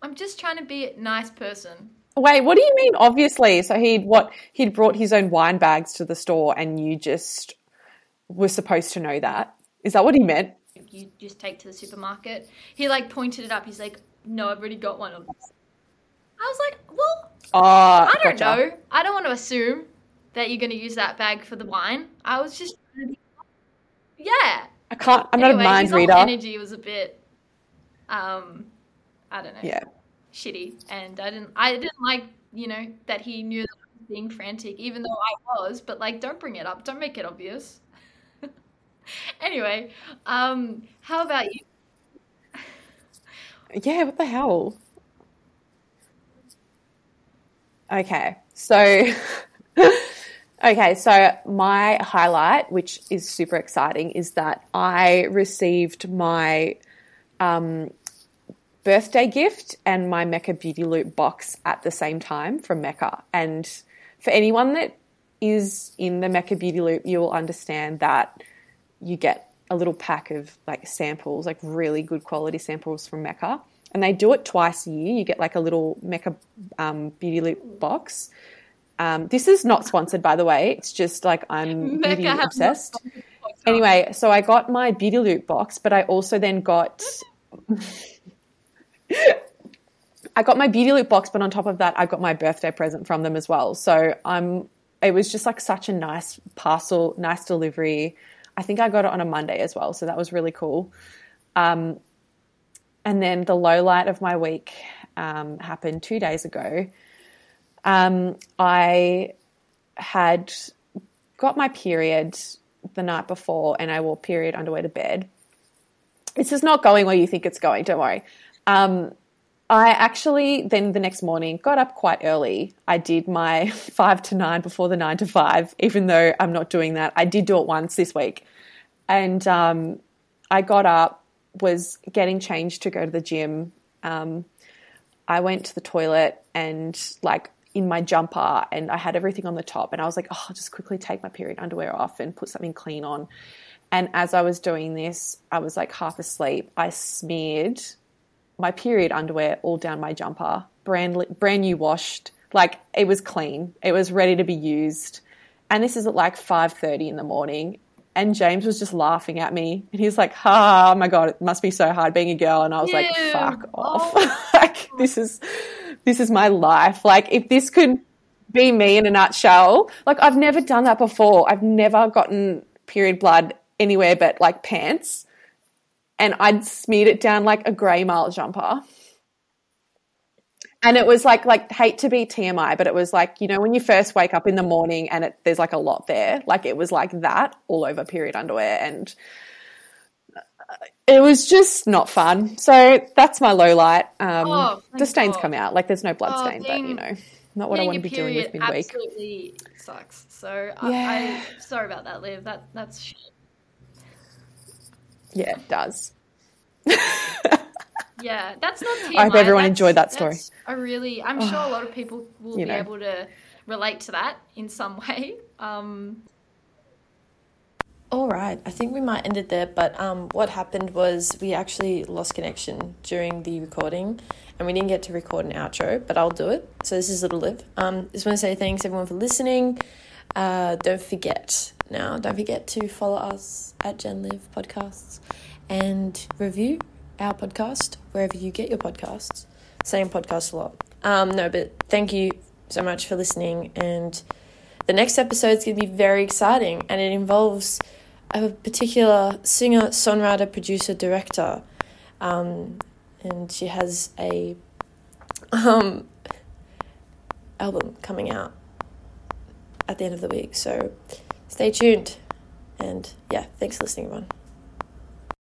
I'm just trying to be a nice person. Wait, what do you mean? Obviously, so he'd what he'd brought his own wine bags to the store, and you just were supposed to know that. Is that what he meant? You just take to the supermarket. He like pointed it up. He's like, no, I've already got one. I was like, well, Oh, I don't gotcha. know. I don't want to assume that you're going to use that bag for the wine. I was just, yeah. I can't. I'm anyway, not a mind his reader. energy was a bit, um, I don't know, Yeah. shitty, and I didn't, I didn't like, you know, that he knew that I was being frantic, even though I was. But like, don't bring it up. Don't make it obvious. anyway, um, how about you? Yeah. What the hell? Okay. So. Okay, so my highlight, which is super exciting, is that I received my um, birthday gift and my Mecca Beauty Loop box at the same time from Mecca. And for anyone that is in the Mecca Beauty Loop, you will understand that you get a little pack of like samples, like really good quality samples from Mecca. And they do it twice a year. You get like a little Mecca um, Beauty Loop box. Um, this is not sponsored, by the way. It's just like I'm Mecca beauty obsessed. Anyway, so I got my Beauty Loop box, but I also then got. I got my Beauty Loop box, but on top of that, I got my birthday present from them as well. So I'm. It was just like such a nice parcel, nice delivery. I think I got it on a Monday as well, so that was really cool. Um, and then the low light of my week um, happened two days ago. Um, I had got my period the night before and I wore period underwear to bed. This is not going where you think it's going, don't worry. Um, I actually then the next morning got up quite early. I did my five to nine before the nine to five, even though I'm not doing that. I did do it once this week. And um, I got up, was getting changed to go to the gym. Um, I went to the toilet and like in my jumper and I had everything on the top and I was like, oh, I'll just quickly take my period underwear off and put something clean on. And as I was doing this, I was like half asleep. I smeared my period underwear all down my jumper, brand brand new washed. Like it was clean. It was ready to be used. And this is at like 5:30 in the morning and James was just laughing at me. And he's like, oh my God, it must be so hard being a girl. And I was like, fuck oh. off. Oh. like, this is, this is my life. Like, if this could be me in a nutshell, like, I've never done that before. I've never gotten period blood anywhere but like pants. And I'd smeared it down like a grey mile jumper and it was like like hate to be TMI, but it was like you know when you first wake up in the morning and it, there's like a lot there, like it was like that all over period underwear, and uh, it was just not fun. So that's my low light. Um, oh, the stains God. come out, like there's no blood oh, stain, but you know, not what I want to be doing with midweek. Absolutely sucks. So yeah. I, I sorry about that, Liv. That that's shit. Yeah, it does. Yeah, that's not TMI. I hope everyone that's, enjoyed that story. I really, I'm sure a lot of people will be know. able to relate to that in some way. Um, all right, I think we might end it there. But um, what happened was we actually lost connection during the recording, and we didn't get to record an outro. But I'll do it. So this is Little Liv. Um, just want to say thanks everyone for listening. Uh, don't forget now. Don't forget to follow us at Gen Live Podcasts and review our podcast wherever you get your podcasts. Same podcast a lot. Um, no, but thank you so much for listening. And the next episode is going to be very exciting, and it involves a particular singer, songwriter, producer, director. Um, and she has a um, album coming out at the end of the week. So stay tuned. And yeah, thanks for listening, everyone.